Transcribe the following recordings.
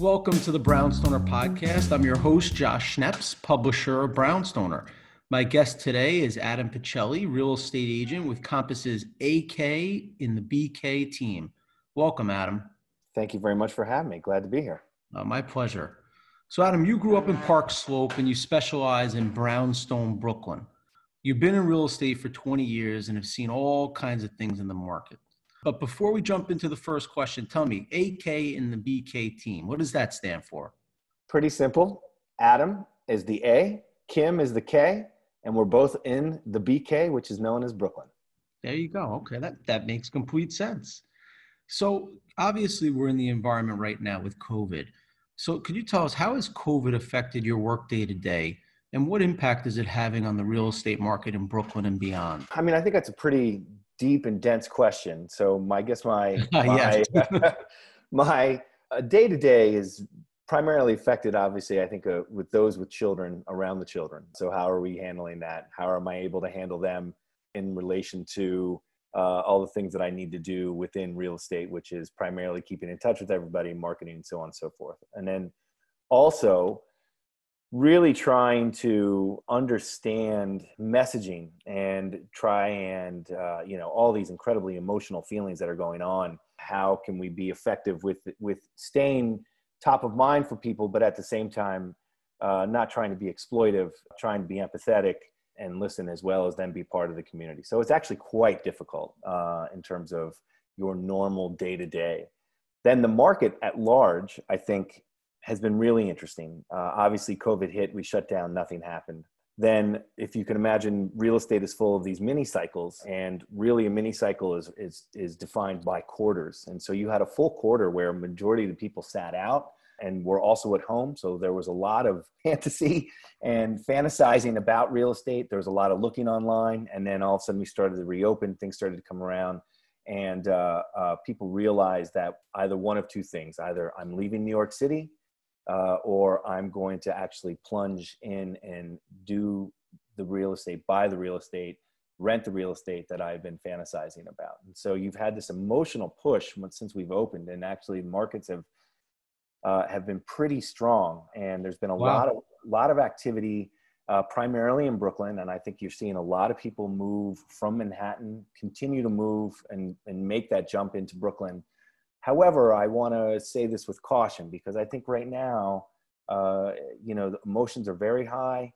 Welcome to the Brownstoner podcast. I'm your host, Josh Schneps, publisher of Brownstoner. My guest today is Adam Pacelli, real estate agent with Compass's AK in the BK team. Welcome, Adam. Thank you very much for having me. Glad to be here. Uh, my pleasure. So, Adam, you grew up in Park Slope and you specialize in brownstone, Brooklyn. You've been in real estate for 20 years and have seen all kinds of things in the market. But before we jump into the first question, tell me AK in the BK team, what does that stand for? Pretty simple. Adam is the A, Kim is the K, and we're both in the BK, which is known as Brooklyn. There you go. Okay, that, that makes complete sense. So, obviously, we're in the environment right now with COVID. So, could you tell us how has COVID affected your work day to day? And what impact is it having on the real estate market in Brooklyn and beyond? I mean, I think that's a pretty deep and dense question. So, my I guess my my my day to day is primarily affected, obviously. I think uh, with those with children around the children. So, how are we handling that? How am I able to handle them in relation to uh, all the things that I need to do within real estate, which is primarily keeping in touch with everybody, marketing, and so on and so forth. And then also really trying to understand messaging and try and uh, you know all these incredibly emotional feelings that are going on how can we be effective with with staying top of mind for people but at the same time uh, not trying to be exploitive trying to be empathetic and listen as well as then be part of the community. So it's actually quite difficult uh, in terms of your normal day to day. Then the market at large, I think, has been really interesting. Uh, obviously, COVID hit, we shut down, nothing happened. Then, if you can imagine, real estate is full of these mini cycles, and really a mini cycle is, is, is defined by quarters. And so you had a full quarter where majority of the people sat out and we're also at home. So there was a lot of fantasy and fantasizing about real estate. There was a lot of looking online. And then all of a sudden we started to reopen, things started to come around. And uh, uh, people realized that either one of two things either I'm leaving New York City uh, or I'm going to actually plunge in and do the real estate, buy the real estate, rent the real estate that I've been fantasizing about. And so you've had this emotional push since we've opened, and actually markets have uh, have been pretty strong, and there's been a wow. lot of lot of activity, uh, primarily in Brooklyn, and I think you're seeing a lot of people move from Manhattan, continue to move, and and make that jump into Brooklyn. However, I want to say this with caution because I think right now, uh, you know, the emotions are very high.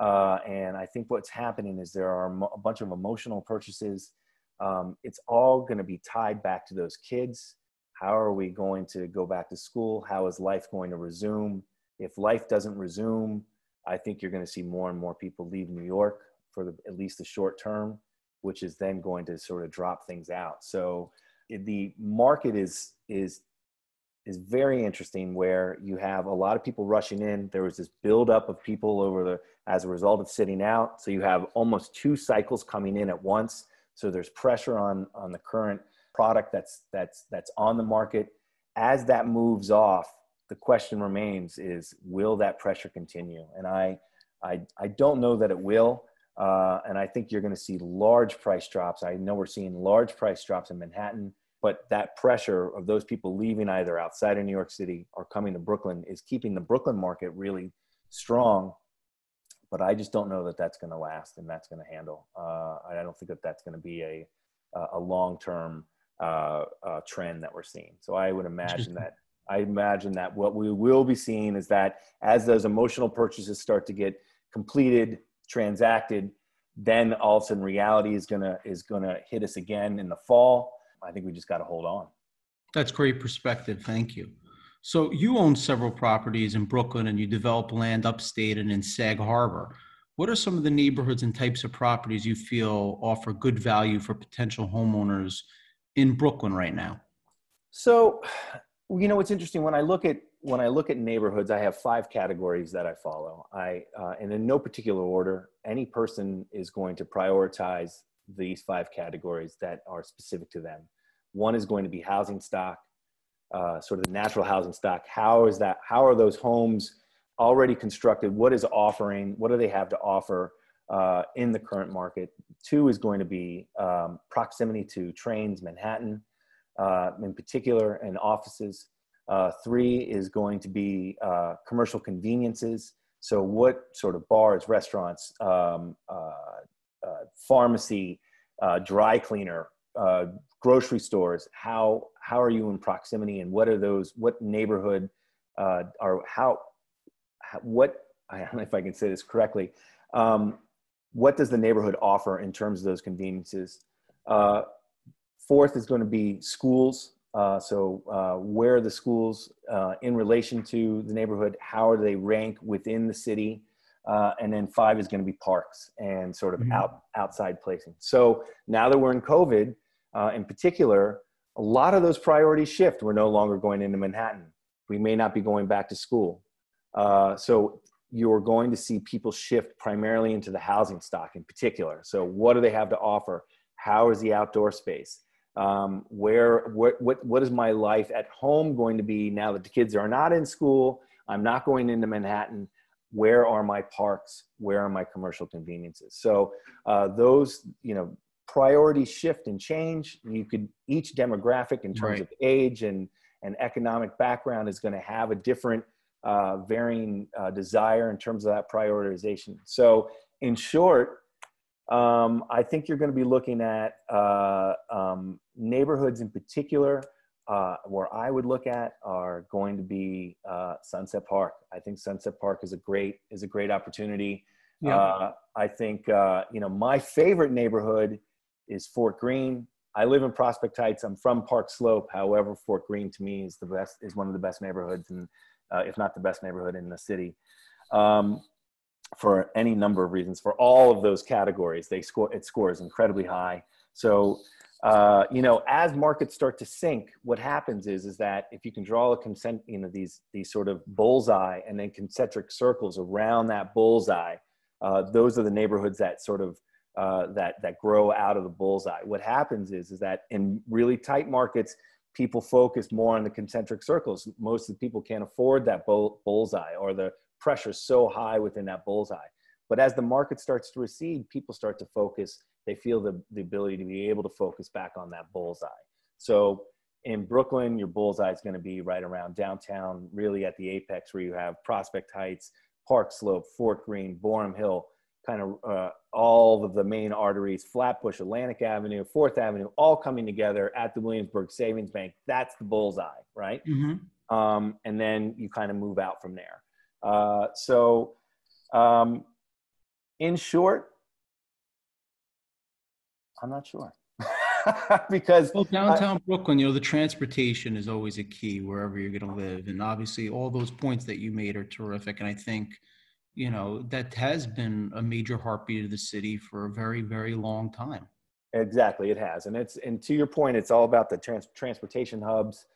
Uh, and I think what's happening is there are a bunch of emotional purchases. Um, it's all going to be tied back to those kids how are we going to go back to school? How is life going to resume? If life doesn't resume, I think you're going to see more and more people leave New York for the, at least the short term, which is then going to sort of drop things out. So the market is is is very interesting where you have a lot of people rushing in. There was this buildup of people over the as a result of sitting out. So you have almost two cycles coming in at once. So there's pressure on on the current product that's that's that's on the market as that moves off the question remains is will that pressure continue and i i, I don't know that it will uh, and i think you're going to see large price drops. I know we're seeing large price drops in manhattan but that pressure of those people leaving either outside of new york city or coming to brooklyn is keeping the brooklyn market really strong. But i just don't know that that's going to last and that's going to handle. Uh, i don't think that that's going to be a a long term uh, uh, trend that we're seeing. So I would imagine that I imagine that what we will be seeing is that as those emotional purchases start to get completed, transacted, then all of a sudden reality is gonna is gonna hit us again in the fall. I think we just got to hold on. That's great perspective. Thank you. So you own several properties in Brooklyn and you develop land upstate and in Sag Harbor. What are some of the neighborhoods and types of properties you feel offer good value for potential homeowners in Brooklyn right now? So, you know, it's interesting when I look at when I look at neighborhoods, I have five categories that I follow. I uh, and in no particular order, any person is going to prioritize these five categories that are specific to them. One is going to be housing stock, uh, sort of the natural housing stock. How is that? How are those homes already constructed? What is offering? What do they have to offer? uh, in the current market. Two is going to be um, proximity to trains, Manhattan uh, in particular, and offices. Uh, three is going to be uh, commercial conveniences. So, what sort of bars, restaurants, um, uh, uh pharmacy, uh, dry cleaner, uh, grocery stores? How how are you in proximity, and what are those? What neighborhood are how, how? What I don't know if I can say this correctly. Um, what does the neighborhood offer in terms of those conveniences? fourth is going to be schools uh, so uh, where are the schools uh, in relation to the neighborhood? How do they rank within the city? Uh, and then five is going to be parks and sort of mm-hmm. out, outside placing. So now that we're in COVID, uh, in particular, a lot of those priorities shift. We're no longer going into Manhattan. We may not be going back to school. so you're going to see people shift primarily into the housing stock in particular. So what do they have to offer? How is the outdoor space? Um, where what, what what is my life at home going to be now that the kids are not in school? I'm not going into manhattan. Where are my parks? Where are my commercial conveniences? So uh, those you know priorities shift and change. You could each demographic in terms right. of age and and economic background is going to have a different uh, varying uh, desire in terms of that prioritization. So in short um, I think you're going to be looking at uh, um, neighborhoods in particular. Uh, where I would look at are going to be uh, Sunset Park. I think Sunset Park is a great is a great opportunity. Yeah. Uh, I think uh, you know my favorite neighborhood is Fort Greene. I live in Prospect Heights. I'm from Park Slope. However, Fort Greene to me is the best is one of the best neighborhoods, and uh, if not the best neighborhood in the city. Um, for any number of reasons. For all of those categories, they score it scores incredibly high. So uh, you know, as markets start to sink, what happens is is that if you can draw a consent, you know, these these sort of bullseye and then concentric circles around that bullseye, uh, those are the neighborhoods that sort of uh, that that grow out of the bullseye. What happens is is that in really tight markets, people focus more on the concentric circles. Most of the people can't afford that bull, bullseye or the pressure so high within that bullseye. But as the market starts to recede, people start to focus. They feel the, the ability to be able to focus back on that bullseye. So in Brooklyn, your bullseye is going to be right around downtown, really at the apex where you have Prospect Heights, Park Slope, Fort Greene, Boerum Hill, kind of uh, all of the main arteries, Flatbush, Atlantic Avenue, Fourth Avenue, all coming together at the Williamsburg Savings Bank. That's the bullseye, right? Mm-hmm. Um, and then you kind of move out from there. Uh, so, um, in short, I'm not sure. because well, downtown I, Brooklyn, you know, the transportation is always a key wherever you're going to live, and obviously, all those points that you made are terrific. And I think, you know, that has been a major heartbeat of the city for a very, very long time. Exactly, it has, and it's and to your point, it's all about the trans- transportation hubs.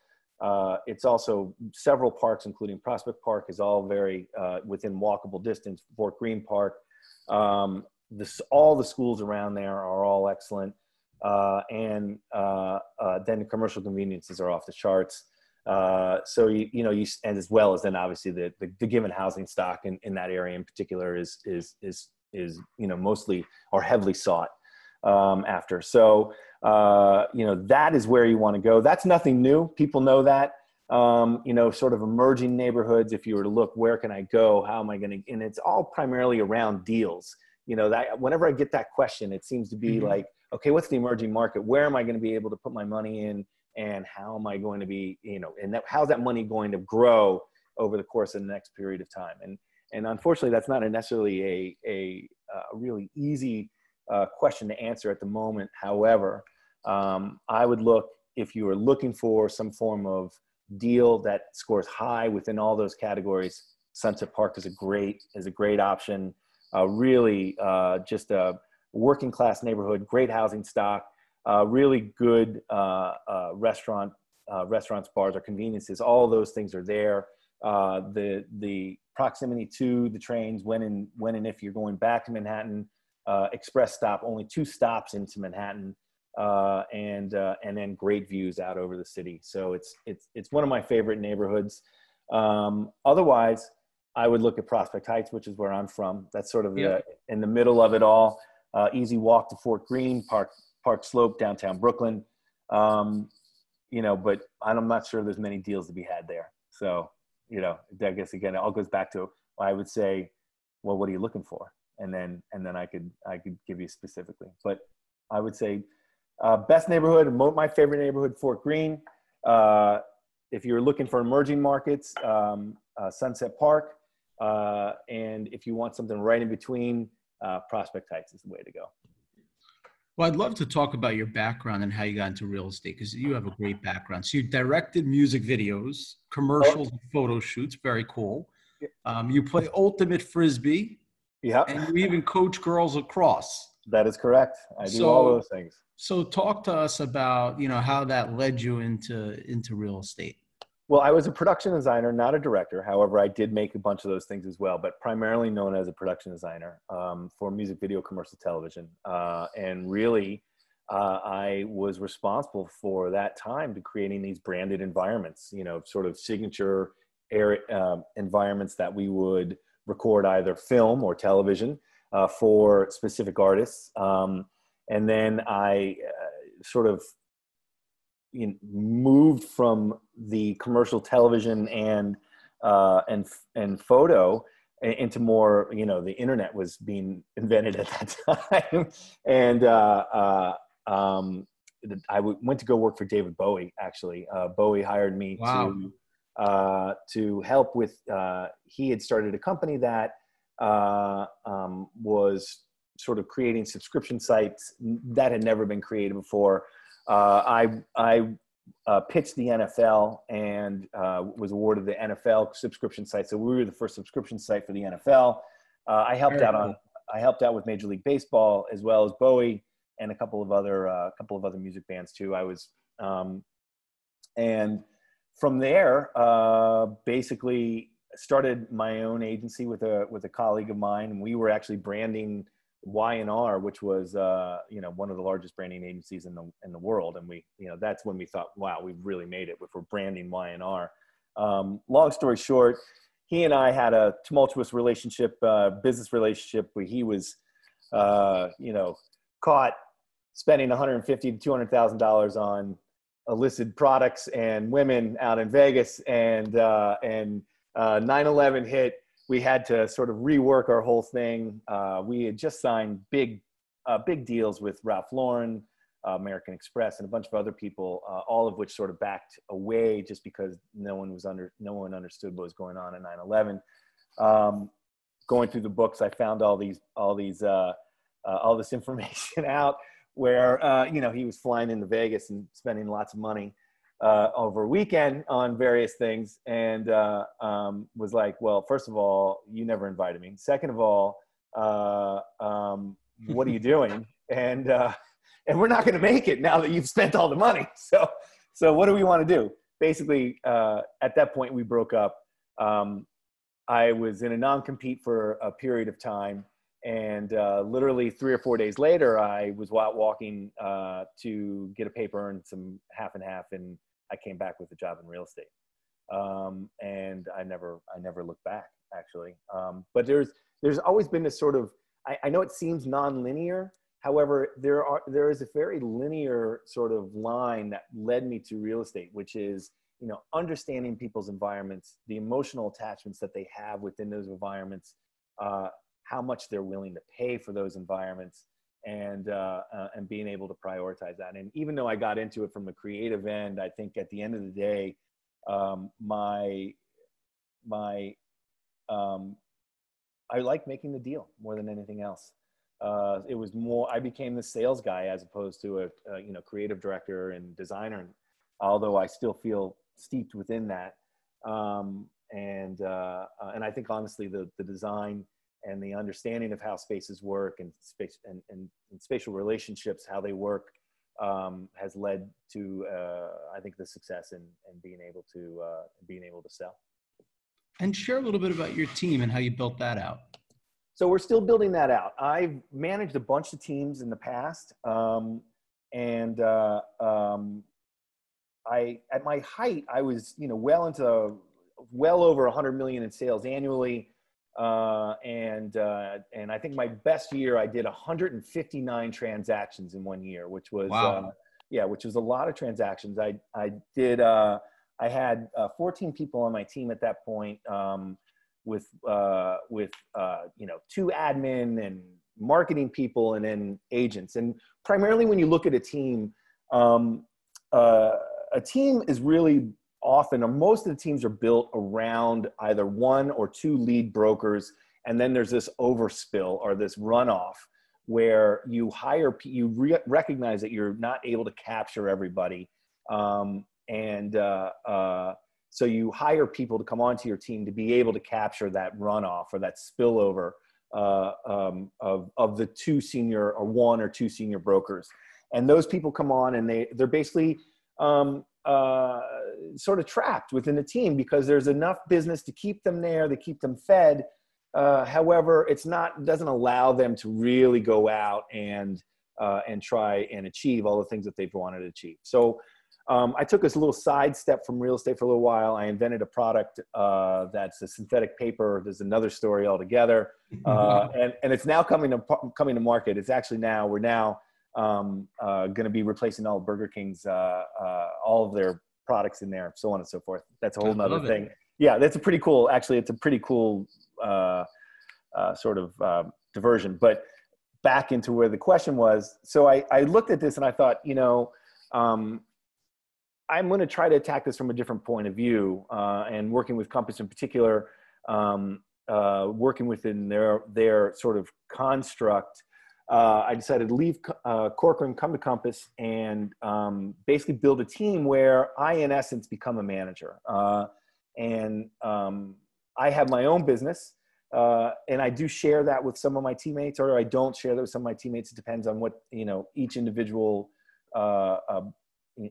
Uh, it's also several parks, including Prospect Park, is all very uh, within walkable distance. Fort Greene Park, um, this, all the schools around there are all excellent, uh, and uh, uh, then the commercial conveniences are off the charts. Uh, so you, you know you and as well as then obviously the, the, the given housing stock in, in that area in particular is is is is you know mostly or heavily sought um, after. So uh, you know that is where you want to go. That's nothing new. People know that. Um, you know, sort of emerging neighborhoods. If you were to look, where can I go? How am I going to? And it's all primarily around deals. You know, that whenever I get that question, it seems to be mm-hmm. like, okay, what's the emerging market? Where am I going to be able to put my money in? And how am I going to be, you know, and that, how's that money going to grow over the course of the next period of time? And and unfortunately, that's not a necessarily a a, a really easy uh, question to answer at the moment. However, um, I would look if you are looking for some form of deal that scores high within all those categories. Sunset Park is a great is a great option. Uh, really, uh, just a working class neighborhood, great housing stock, uh, really good uh, uh, restaurant uh, restaurants, bars, or conveniences. All those things are there. the the proximity to the trains when and when and if you're going back to Manhattan express stop, only two stops into Manhattan, uh, and uh, and then great views out over the city. So it's it's it's one of my favorite neighborhoods. Um, otherwise, I would look at Prospect Heights, which is where I'm from. That's sort of the, in the middle of it all. Uh, easy walk to Fort Greene, Park Park Slope, downtown Brooklyn. Um, you know, but I'm not sure there's many deals to be had there. So, you know, I guess again, it all goes back to I would say, well, what are you looking for? And then, and then I could, I could give you specifically, but I would say, uh, best neighborhood, my favorite neighborhood, Fort Greene. Uh, if you're looking for emerging markets, um, uh, Sunset Park. Uh, and if you want something right in between, uh, Prospect Heights is the way to go. Well, I'd love to talk about your background and how you got into real estate because you have a great background. So you directed music videos, commercials, oh. photo shoots. Very cool. Um, you play ultimate frisbee. Yeah. And you even coach girls lacrosse. That is correct. I do so, all those things. So talk to us about you know how that led you into into real estate. Well, I was a production designer, not a director. However, I did make a bunch of those things as well, but primarily known as a production designer um, for music video, commercial television. Uh, and really, uh, I was responsible for that time to creating these branded environments, you know, sort of signature air, uh, environments that we would record either film or television uh, for specific artists. Um, and then I uh, sort of you know, moved from the commercial television and uh, and and photo into more you know the internet was being invented at that time and uh, uh, um, I w- went to go work for David Bowie actually uh, Bowie hired me wow. to uh, to help with uh, he had started a company that uh, um, was sort of creating subscription sites that had never been created before uh, I I uh, pitched the NFL and uh, was awarded the NFL subscription site. So we were the first subscription site for the NFL. Uh, I helped Very out cool. on I helped out with Major League Baseball as well as Bowie and a couple of other a uh, couple of other music bands too. I was um, and from there uh, basically started my own agency with a with a colleague of mine we were actually branding Y&R, which was uh, you know one of the largest branding agencies in the in the world, and we you know that's when we thought, wow, we've really made it if we're branding Y&R. Um, long story short, he and I had a tumultuous relationship, uh, business relationship, where he was, uh, you know, caught spending 150 to 200 thousand dollars on illicit products and women out in Vegas, and uh, and 9/11 uh, hit we had to sort of rework our whole thing. Uh, we had just signed big, uh, big deals with Ralph Lauren, uh, American Express, and a bunch of other people, uh, all of which sort of backed away just because no one was under, no one understood what was going on in 9/11. Um, going through the books, I found all these, all these, uh, uh, all this information out where you know he was flying into Vegas and spending lots of money uh, over weekend on various things and uh, um, was like, well, first of all, you never invited me. Second of all, uh, um, what are you doing? and uh, and we're not going to make it now that you've spent all the money. So so what do we want to do? Basically, uh, at that point, we broke up. Um, I was in a non-compete for a period of time. And uh, literally three or four days later, I was walking to get a paper and some half and half in I came back with a job in real estate. Um, and I never, I never looked back actually. Um, but there's, there's always been this sort of, I, I know it seems non-linear. However, there are, there is a very linear sort of line that led me to real estate, which is, you know, understanding people's environments, the emotional attachments that they have within those environments, uh, how much they're willing to pay for those environments, and uh, uh, and being able to prioritize that. And even though I got into it from the creative end, I think at the end of the day, um, my my um, I like making the deal more than anything else. Uh, it was more I became the sales guy as opposed to a, a you know creative director and designer. Although I still feel steeped within that, um, and uh, uh, and I think honestly the the design and the understanding of how spaces work and space and, and, and spatial relationships, how they work, um, has led to uh, I think the success in, in being able to uh, being able to sell. And share a little bit about your team and how you built that out. So we're still building that out. I've managed a bunch of teams in the past, um, and uh, um, I at my height I was you know well into well over 100 million in sales annually. Uh, and uh, and I think my best year I did 159 transactions in one year, which was wow. um, yeah, which was a lot of transactions. I I did. Uh, I had uh, 14 people on my team at that point, um, with uh, with uh, you know two admin and marketing people, and then agents. And primarily, when you look at a team, um, uh, a team is really often, or most of the teams are built around either one or two lead brokers, and then there's this overspill or this runoff where you hire you re- recognize that you're not able to capture everybody um, and uh, uh, so you hire people to come onto your team to be able to capture that runoff or that spillover uh, um, of, of the two senior or one or two senior brokers. And those people come on and they they're basically um, uh, sort of trapped within the team because there's enough business to keep them there to keep them fed uh, however, it's not doesn't allow them to really go out and uh, and try and achieve all the things that they've wanted to achieve. So um, I took this little side step from real estate for a little while. I invented a product uh, that's a synthetic paper. There's another story altogether, uh, and and it's now coming to coming to market. It's actually now we're now um, uh, going to be replacing all Burger King's uh, uh, all of their products in there, so on and so forth. That's a whole nother thing. It. Yeah, that's a pretty cool. Actually, it's a pretty cool uh, uh, sort of uh, diversion. But back into where the question was. So I, I looked at this and I thought, you know, um, I'm going to try to attack this from a different point of view. Uh, and working with Compass in particular, um, uh, working within their their sort of construct. Uh, I decided to leave uh, Corcoran, come to Compass, and um, basically build a team where I, in essence, become a manager. Uh, and um, I have my own business, uh, and I do share that with some of my teammates, or I don't share that with some of my teammates. It depends on what you know each individual, uh, uh,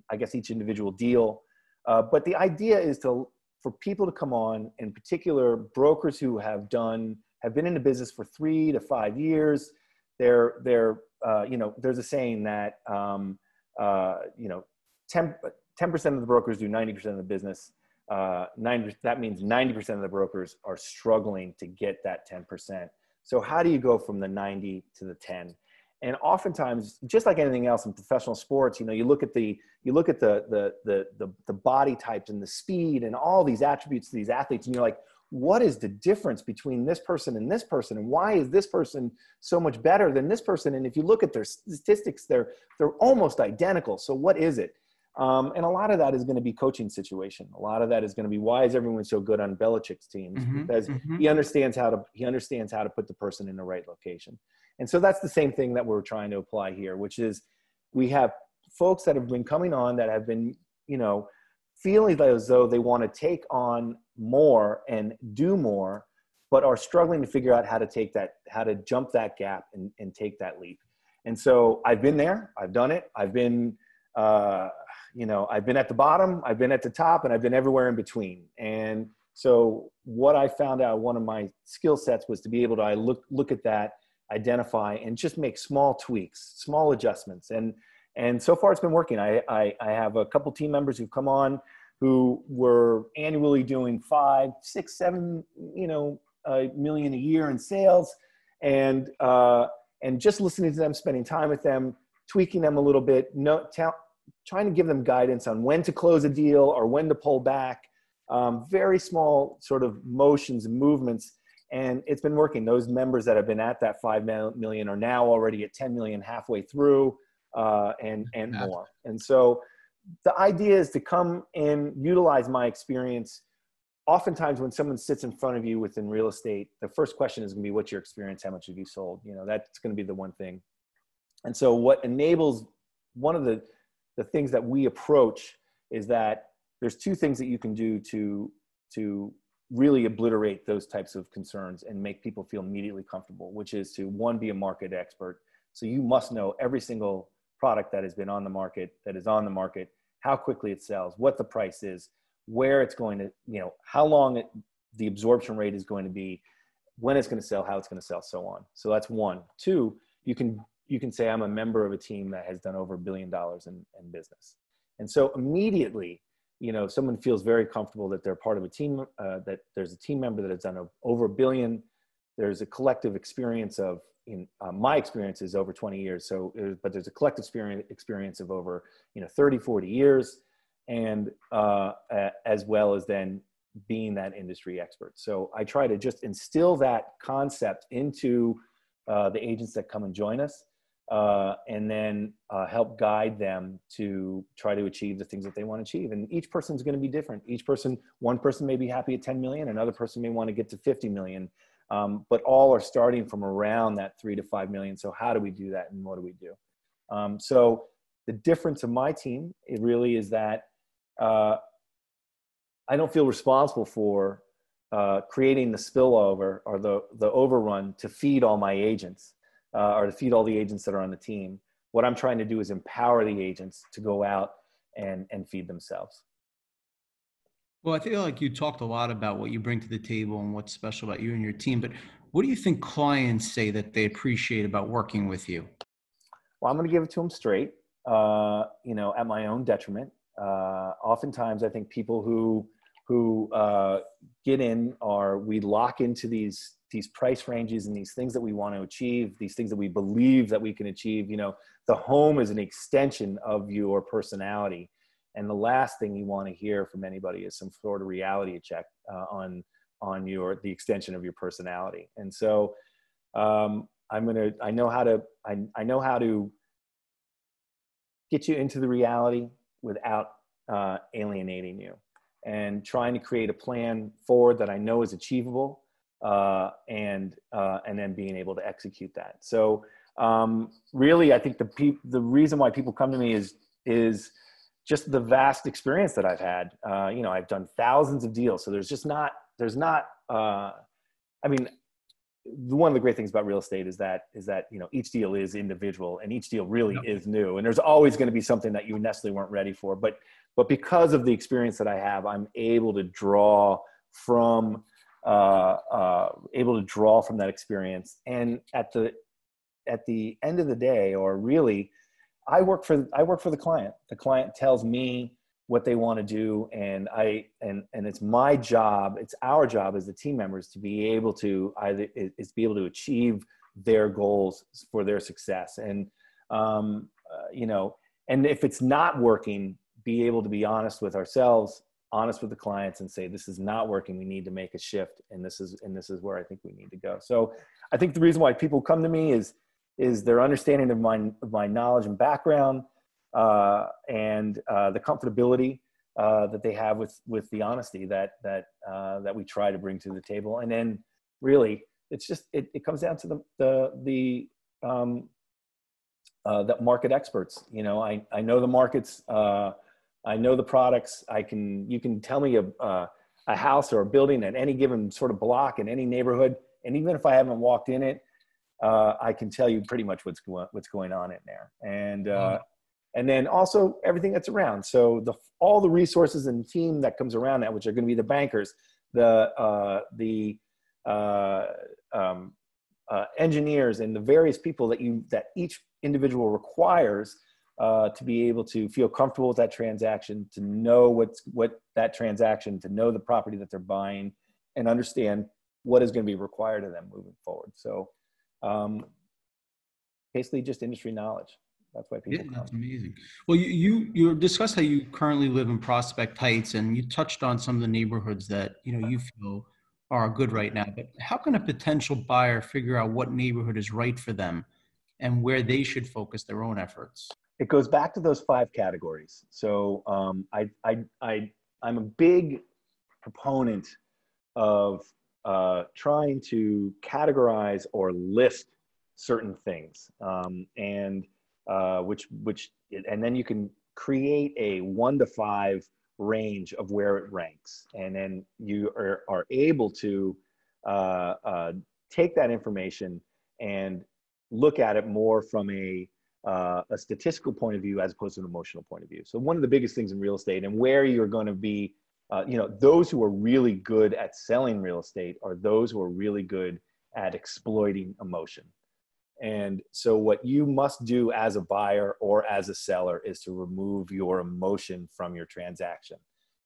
I guess each individual deal. Uh, but the idea is to for people to come on, in particular brokers who have done have been in the business for three to five years. They're they're uh, you know there's a saying that um, uh, you know 10 percent of the brokers do ninety percent of the business uh, 90, that means 90% of the brokers are struggling to get that 10%. So how do you go from the 90 to the 10? And oftentimes, just like anything else in professional sports, you know, you look at the you look at the the the the, the body types and the speed and all these attributes of these athletes, and you're like, what is the difference between this person and this person, and why is this person so much better than this person? And if you look at their statistics, they're they're almost identical. So what is it? Um, and a lot of that is going to be coaching situation. A lot of that is going to be why is everyone so good on Belichick's teams mm-hmm, because mm-hmm. he understands how to he understands how to put the person in the right location. And so that's the same thing that we're trying to apply here, which is we have folks that have been coming on that have been you know feeling as though they want to take on more and do more, but are struggling to figure out how to take that how to jump that gap and, and take that leap. And so I've been there. I've done it. I've been uh, you know, I've been at the bottom, I've been at the top, and I've been everywhere in between. And so what I found out one of my skill sets was to be able to I look look at that, identify, and just make small tweaks, small adjustments. And and so far it's been working. I I, I have a couple team members who've come on who were annually doing five, six, seven, you know, a million a year in sales, and uh, and just listening to them, spending time with them, tweaking them a little bit, no, tell, trying to give them guidance on when to close a deal or when to pull back. Um, very small sort of motions and movements, and it's been working. Those members that have been at that five million are now already at 10 million halfway through, uh, and and more. And so, the idea is to come and utilize my experience. Oftentimes, when someone sits in front of you within real estate, the first question is going to be, "What's your experience? How much have you sold?" You know, that's going to be the one thing. And so, what enables one of the the things that we approach is that there's two things that you can do to to really obliterate those types of concerns and make people feel immediately comfortable which is to one be a market expert so you must know every single product that has been on the market that is on the market how quickly it sells what the price is where it's going to you know how long it, the absorption rate is going to be when it's going to sell how it's going to sell so on so that's one two you can you can say I'm a member of a team that has done over a billion dollars in, in business. And so immediately, you know, someone feels very comfortable that they're part of a team, uh, that there's a team member that has done over a billion. There's a collective experience of, in uh, my experience is over 20 years. So, was, but there's a collective experience, experience of over, you know, 30, 40 years, and uh, as well as then being that industry expert. So I try to just instill that concept into uh, the agents that come and join us, uh, and then uh, help guide them to try to achieve the things that they want to achieve. And each person's going to be different. Each person, one person may be happy at 10 million, another person may want to get to 50 million. Um, but all are starting from around that three to five million. So how do we do that, and what do we do? Um, so the difference of my team, it really is that uh, I don't feel responsible for uh, creating the spillover or the the overrun to feed all my agents uh, or to feed all the agents that are on the team. What I'm trying to do is empower the agents to go out and and feed themselves. Well, I feel like you talked a lot about what you bring to the table and what's special about you and your team, but what do you think clients say that they appreciate about working with you? Well, I'm going to give it to them straight, uh, you know, at my own detriment. Uh, oftentimes, I think people who who uh, get in are we lock into these these price ranges and these things that we want to achieve, these things that we believe that we can achieve. You know, the home is an extension of your personality and the last thing you want to hear from anybody is some sort of reality check uh, on on your the extension of your personality. And so um, i'm gonna i know how to I, I know how to get you into the reality without uh, alienating you and trying to create a plan forward that i know is achievable uh, and uh, and then being able to execute that. So um, really i think the pe- the reason why people come to me is is just the vast experience that I've had. Uh, you know, I've done thousands of deals, so there's just not there's not. Uh, I mean, one of the great things about real estate is that is that you know each deal is individual and each deal really yep. is new, and there's always going to be something that you necessarily weren't ready for. But but because of the experience that I have, I'm able to draw from uh, uh, able to draw from that experience, and at the at the end of the day, or really I work for I work for the client. The client tells me what they want to do and I and and it's my job, it's our job as the team members to be able to either is be able to achieve their goals for their success. And um, uh, you know and if it's not working be able to be honest with ourselves honest with the clients and say this is not working. We need to make a shift and this is and this is where i think we need to go. So i think the reason why people come to me is is their understanding of my, of my knowledge and background uh, and uh, the comfortability uh, that they have with, with the honesty that, that, uh, that we try to bring to the table. And then really, it's just, it, it comes down to the, the, the, um, uh, the market experts. You know, I, I know the markets, uh, I know the products. I can, you can tell me a, a house or a building at any given sort of block in any neighborhood. And even if I haven't walked in it, uh, I can tell you pretty much what's going what's going on in there, and uh, and then also everything that's around. So the all the resources and team that comes around that, which are going to be the bankers, the uh, the uh, um, uh, engineers, and the various people that you that each individual requires. Uh, to be able to feel comfortable with that transaction, to know what's what that transaction, to know the property that they're buying, and understand what is going to be required of them moving forward. So um, basically just industry knowledge. That's why people. Yeah, that's amazing. Well, you, you you discussed how you currently live in Prospect Heights, and you touched on some of the neighborhoods that you know you feel are good right now. But how can a potential buyer figure out what neighborhood is right for them, and where they should focus their own efforts? It goes back to those five categories. So um, I I I I'm a big proponent of uh, trying to categorize or list certain things um, and uh, which which and then you can create a one to five range of where it ranks and then you are, are able to uh, uh, take that information and look at it more from a uh, a statistical point of view as opposed to an emotional point of view. So one of the biggest things in real estate and where you're going to be uh, you know, those who are really good at selling real estate are those who are really good at exploiting emotion. And so, what you must do as a buyer or as a seller is to remove your emotion from your transaction.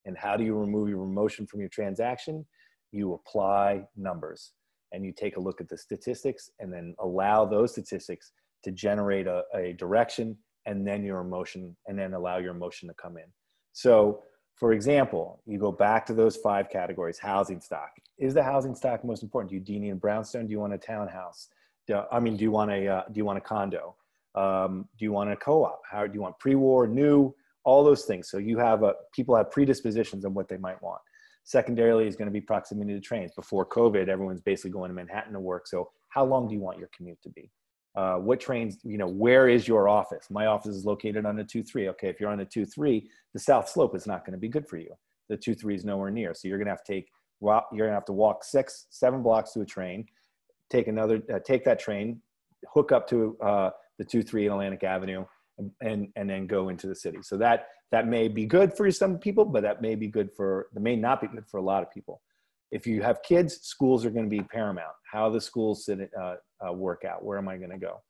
And how do you remove your emotion from your transaction? You apply numbers. and you take a look at the statistics and then allow those statistics to generate a, a direction and then your emotion and then allow your emotion to come in so for example you go back to those five categories housing stock. Is the housing stock most important? Do you, do you need a brownstone? Do you want a townhouse? Do, i mean do you want a uh, do you want a condo? Um, do you want a co-op? How do you want pre-war new? All those things. So you have a people have predispositions on what they might want. Secondarily is going to be proximity to trains. Before COVID, everyone's basically going to Manhattan to work. So how long do you want your commute to be? Uh, what trains, you know, where is your office? My office is located on the 2-3. Okay, if you're on the 2-3, the South Slope is not going to be good for you. The 2-3 is nowhere near. So you're going to have to take, you're going to have to walk six, seven blocks to a train, take another, uh, take that train, hook up to uh, the 2-3 in Atlantic Avenue, and and then go into the city. So that that may be good for some people, but that may be good for that may not be good for a lot of people. If you have kids, schools are going to be paramount. How the schools sit, uh, work out? Where am I going to go?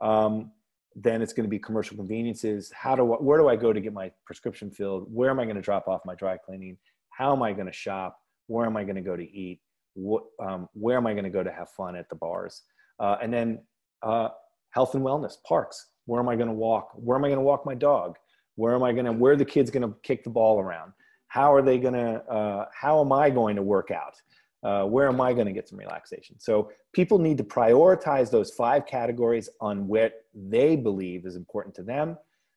Um, then it's going to be commercial conveniences. How do where do I go to get my prescription filled? Where am I going to drop off my dry cleaning? How am I going to shop? Where am I going to go to eat? What, um, where am I going to go to have fun at the bars? Uh, and then uh, health and wellness, parks. Where am I going to walk? Where am I going to walk my dog? Where am I going to, where are the kids going to kick the ball around? How are they going to, uh, how am I going to work out? Uh, where am I going to get some relaxation? So people need to prioritize those five categories on what they believe is important to them.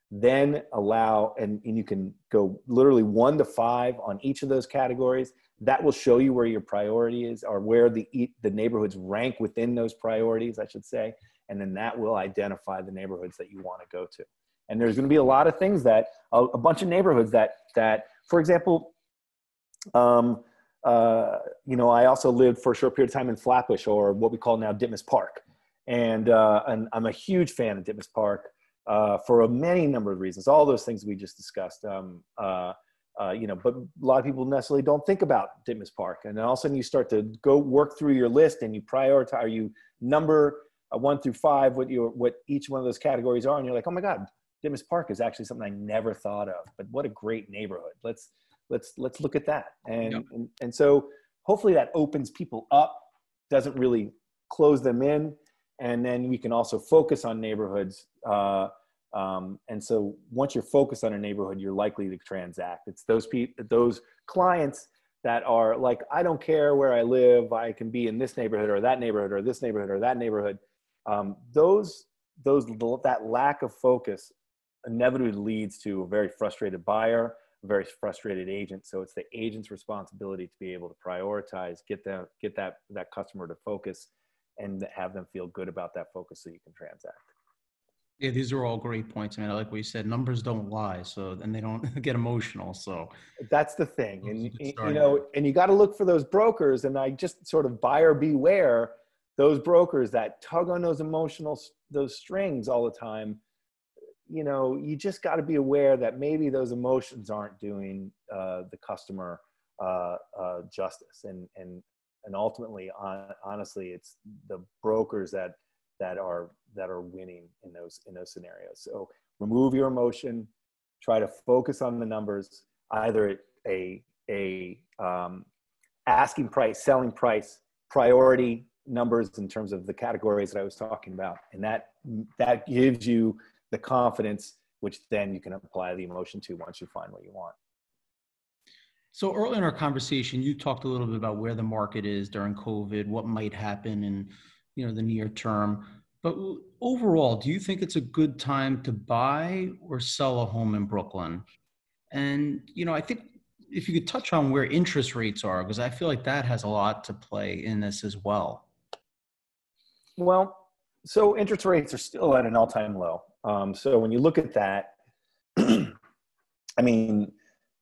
Then allow, and, and you can go literally one to five on each of those categories. That will show you where your priority is or where the, the neighborhoods rank within those priorities, I should say and then that will identify the neighborhoods that you want to go to and there's going to be a lot of things that a, a bunch of neighborhoods that that for example um, uh, you know i also lived for a short period of time in flatbush or what we call now ditmas park. And, uh, and i'm a huge fan of ditmas park uh, for a many number of reasons all those things we just discussed um, uh, uh, you know, but a lot of people necessarily don't think about Ditmas Park, and then all of a sudden you start to go work through your list and you prioritize, you number a one through five what your, what each one of those categories are? And you're like oh my god Ditmas Park is actually something I never thought of. But what a great neighborhood. Let's let's let's look at that. And yep. and, and so hopefully that opens people up doesn't really close them in and then we can also focus on neighborhoods uh, um, and so once you're focused on a neighborhood you're likely to transact. It's those people those clients that are like i don't care where i live i can be in this neighborhood or that neighborhood or this neighborhood or that neighborhood. Um, those those that lack of focus inevitably leads to a very frustrated buyer very frustrated agent so it's the agent's responsibility to be able to prioritize get them, get that that customer to focus and have them feel good about that focus so you can transact yeah, these are all great points. I mean, like we said, numbers don't lie, so and they don't get emotional. So that's the thing, and you know, and you got to look for those brokers. And I just sort of buyer beware those brokers that tug on those emotional those strings all the time you know you just got to be aware that maybe those emotions aren't doing uh, the customer uh, uh, justice and and and ultimately on, honestly it's the brokers that that are that are winning in those in those scenarios so remove your emotion try to focus on the numbers either a a um, asking price selling price priority numbers in terms of the categories that I was talking about. And that that gives you the confidence which then you can apply the emotion to once you find what you want. So early in our conversation, you talked a little bit about where the market is during COVID, what might happen in you know the near term. But overall, do you think it's a good time to buy or sell a home in Brooklyn? And you know, I think if you could touch on where interest rates are, because I feel like that has a lot to play in this as well. Well, so interest rates are still at an all-time low. Um, so when you look at that, I mean,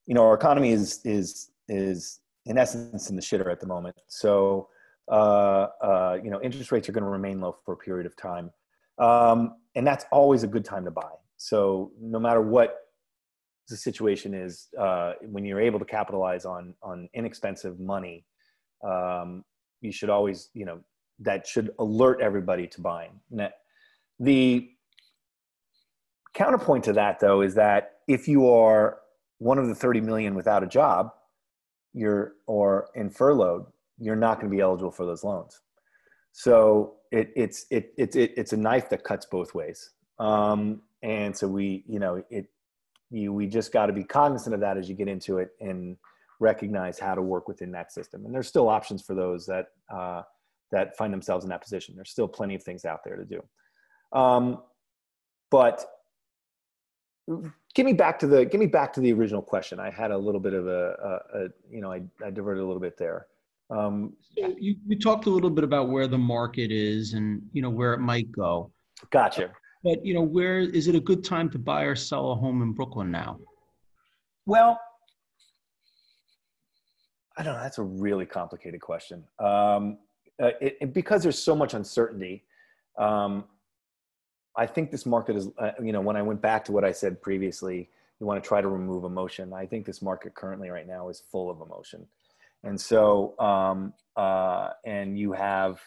you know, our economy is is is in essence in the shitter at the moment. So uh, uh, you know, interest rates are going to remain low for a period of time, um, and that's always a good time to buy. So no matter what the situation is, uh, when you're able to capitalize on on inexpensive money, um, you should always you know that should alert everybody to buying. The counterpoint to that, though, is that if you are one of the 30 million without a job, you're or in furloughed, you're not going to be eligible for those loans. So it, it's it, it, it, it's a knife that cuts both ways. Um, and so we you know it you we just got to be cognizant of that as you get into it and recognize how to work within that system. And there's still options for those that uh, that find themselves in that position. There's still plenty of things out there to do. Um, but give me back to the give me back to the original question. I had a little bit of a, a, a you know I, I diverted a little bit there. Um, so you, you talked a little bit about where the market is and you know where it might go. Gotcha. But you know, where is it a good time to buy or sell a home in Brooklyn now? Well, I don't know. That's a really complicated question. Um, uh, it, it, because there's so much uncertainty. Um, I think this market is, uh, you know, when I went back to what I said previously, you want to try to remove emotion. I think this market currently right now is full of emotion. And so, um, uh, and you have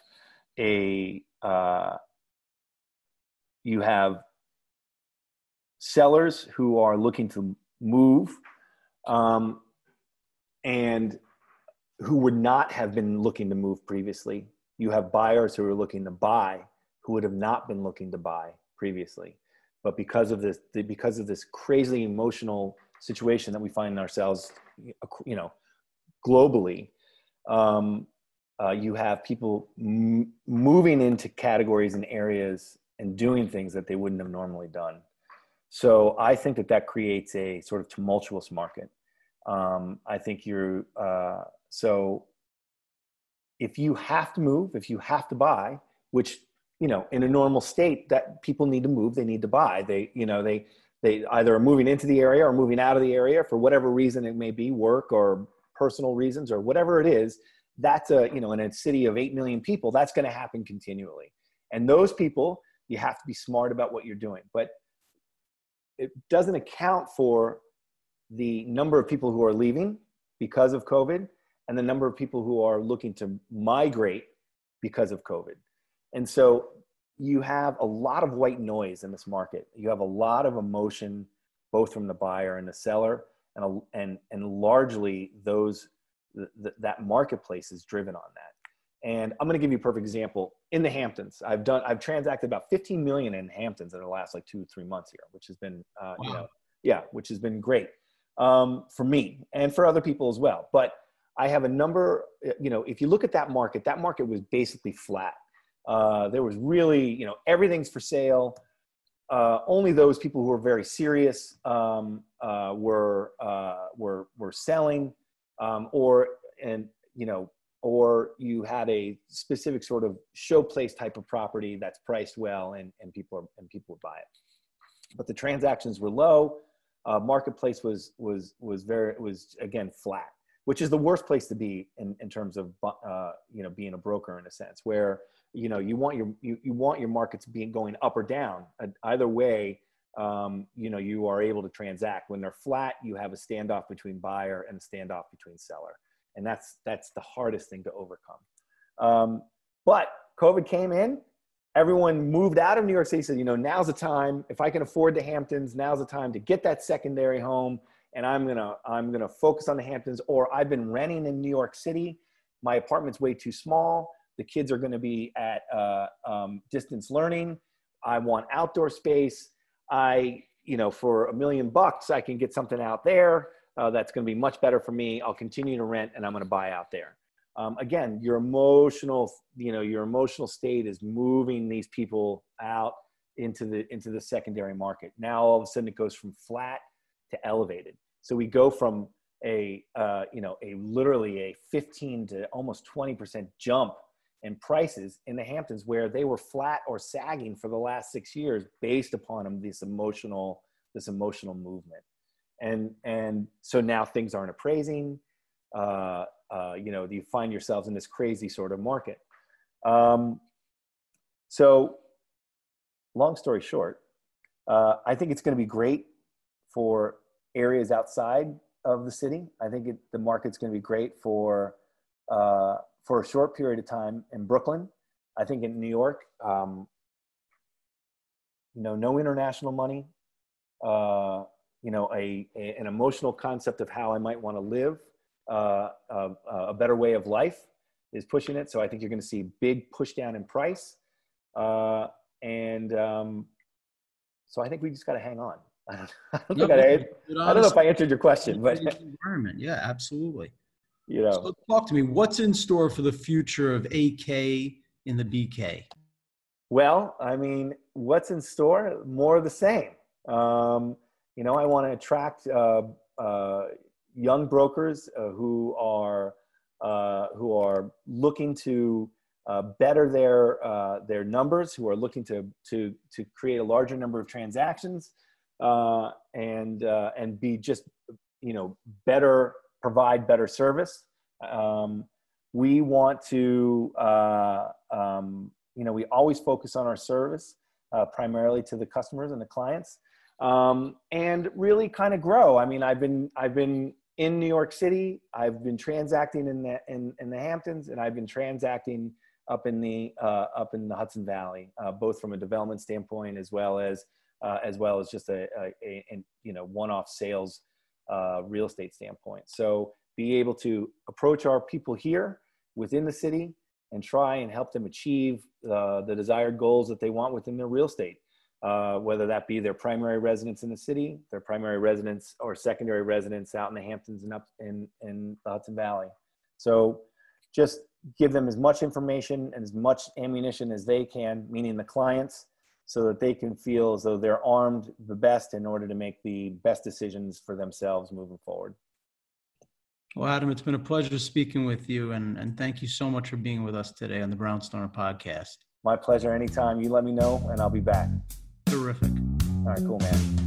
a, uh, you have sellers who are looking to move um, and who would not have been looking to move previously. You have buyers who are looking to buy who would have not been looking to buy previously. But because of this, because of this crazy emotional situation that we find ourselves, you know, globally, um, uh, you have people m- moving into categories and areas and doing things that they wouldn't have normally done. So I think that that creates a sort of tumultuous market. Um, I think you're uh, so if you have to move, if you have to buy, which you know in a normal state that people need to move, they need to buy. They you know they they either are moving into the area or moving out of the area for whatever reason it may be, work or personal reasons or whatever it is. That's a you know in a city of eight million people, that's going to happen continually. And those people you have to be smart about what you're doing but it doesn't account for the number of people who are leaving because of covid and the number of people who are looking to migrate because of covid and so you have a lot of white noise in this market you have a lot of emotion both from the buyer and the seller and a, and and largely those th- that marketplace is driven on that and I'm going to give you a perfect example. In the Hamptons, I've done, I've transacted about 15 million in Hamptons in the last like two, three months here, which has been, uh, wow. you know, yeah, which has been great um, for me and for other people as well. But I have a number, you know, if you look at that market, that market was basically flat. Uh, there was really, you know, everything's for sale. Uh, only those people who were very serious um, uh, were, uh, were, were selling um, or, and, you know, or you had a specific sort of showplace type of property that's priced well and, and people are, and people would buy it. But the transactions were low. Uh, marketplace was was was very was again flat, which is the worst place to be in, in terms of uh, you know being a broker in a sense where you know you want your you, you want your markets being going up or down uh, either way um, you know you are able to transact when they're flat you have a standoff between buyer and a standoff between seller and that's that's the hardest thing to overcome. Um, but COVID came in, everyone moved out of New York City. Said, you know, now's the time. If I can afford the Hamptons, now's the time to get that secondary home, and I'm gonna I'm gonna focus on the Hamptons. Or I've been renting in New York City. My apartment's way too small. The kids are going to be at uh, um, distance learning. I want outdoor space. I, you know, for a million bucks, I can get something out there uh, that's going to be much better for me. I'll continue to rent and I'm going to buy out there. Um, again, your emotional, you know, your emotional state is moving these people out into the into the secondary market. Now all of a sudden it goes from flat to elevated. So we go from a uh, you know a literally a 15 to almost 20 percent jump in prices in the Hamptons where they were flat or sagging for the last six years based upon this emotional this emotional movement. And and so now things aren't appraising uh, uh, you know you find yourselves in this crazy sort of market. Um, so long story short uh, i think it's going to be great for areas outside of the city. I think it, the market's going to be great for uh, for a short period of time in brooklyn i think in new york um, you know no international money uh, you know, a, a, an emotional concept of how I might want to live, uh, a, a, better way of life. is pushing it. So I think you're going to see big push down in price. Uh, and um, so I think we just got to hang on. I don't, I don't, no, I, I, don't know if I answered your question, but environment, yeah, absolutely. You know, so talk to me. What's in store for the future of AK in the BK? Well, I mean, what's in store? More of the same. Um, you know, I want to attract uh, uh, young brokers uh, who are uh, who are looking to uh, better their uh, their numbers, who are looking to to to create a larger number of transactions, and and be just you know better provide better service. Um, we want to um, you know we always focus on our service uh, primarily to the customers and the clients um, and really kind of grow i mean i've been i've been in new york city i've been transacting in the in, in the hamptons and i've been transacting up in the uh, up in the hudson valley uh, both from a development standpoint as well as uh, as well as just a, a, a, a you know one-off sales uh, real estate standpoint so be able to approach our people here within the city and try and help them achieve uh, the desired goals that they want within their real estate, uh, whether that be their primary residence in the city, their primary residence or secondary residence out in the Hamptons and up in, in the Hudson Valley. So just give them as much information and as much ammunition as they can, meaning the clients, so that they can feel as though they're armed the best in order to make the best decisions for themselves moving forward. Well, Adam, it's been a pleasure speaking with you, and, and thank you so much for being with us today on the Brownstoner podcast. My pleasure. Anytime you let me know, and I'll be back. Terrific. All right, cool, man.